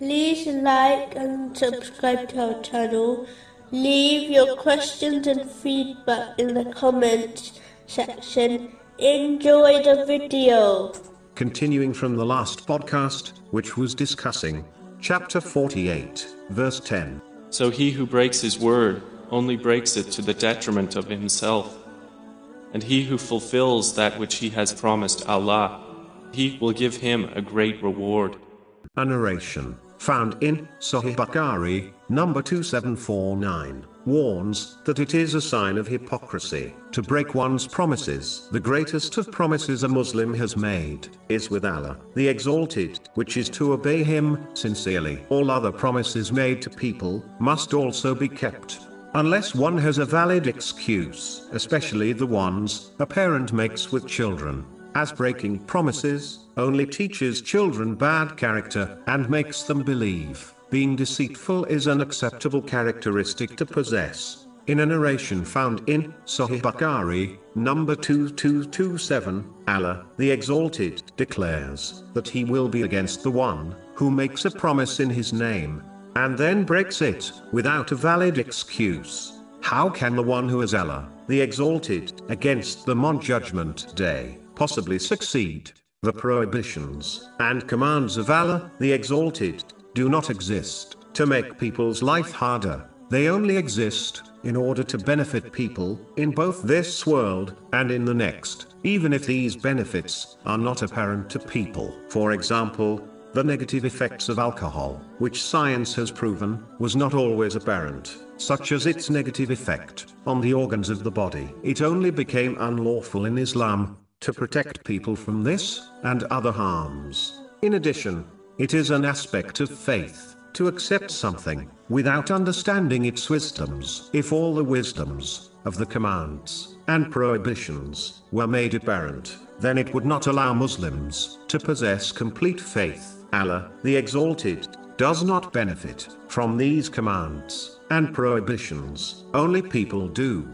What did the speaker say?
like and subscribe to our channel. Leave your questions and feedback in the comments section. Enjoy the video. Continuing from the last podcast, which was discussing chapter 48, verse 10. So he who breaks his word only breaks it to the detriment of himself. And he who fulfills that which he has promised Allah, he will give him a great reward. A narration found in Sahih Bukhari, number 2749, warns that it is a sign of hypocrisy to break one's promises. The greatest of promises a Muslim has made is with Allah, the Exalted, which is to obey Him sincerely. All other promises made to people must also be kept. Unless one has a valid excuse, especially the ones a parent makes with children as breaking promises only teaches children bad character and makes them believe being deceitful is an acceptable characteristic to possess. In a narration found in Sahih Bukhari, number 2227, Allah, the Exalted, declares that He will be against the one who makes a promise in His name and then breaks it without a valid excuse. How can the one who is Allah, the Exalted, against them on Judgment Day, possibly succeed? The prohibitions and commands of Allah, the Exalted, do not exist to make people's life harder. They only exist in order to benefit people in both this world and in the next, even if these benefits are not apparent to people. For example, the negative effects of alcohol, which science has proven, was not always apparent, such as its negative effect on the organs of the body. It only became unlawful in Islam to protect people from this and other harms. In addition, it is an aspect of faith to accept something without understanding its wisdoms. If all the wisdoms of the commands and prohibitions were made apparent, then it would not allow Muslims to possess complete faith. Allah, the Exalted, does not benefit from these commands and prohibitions. Only people do.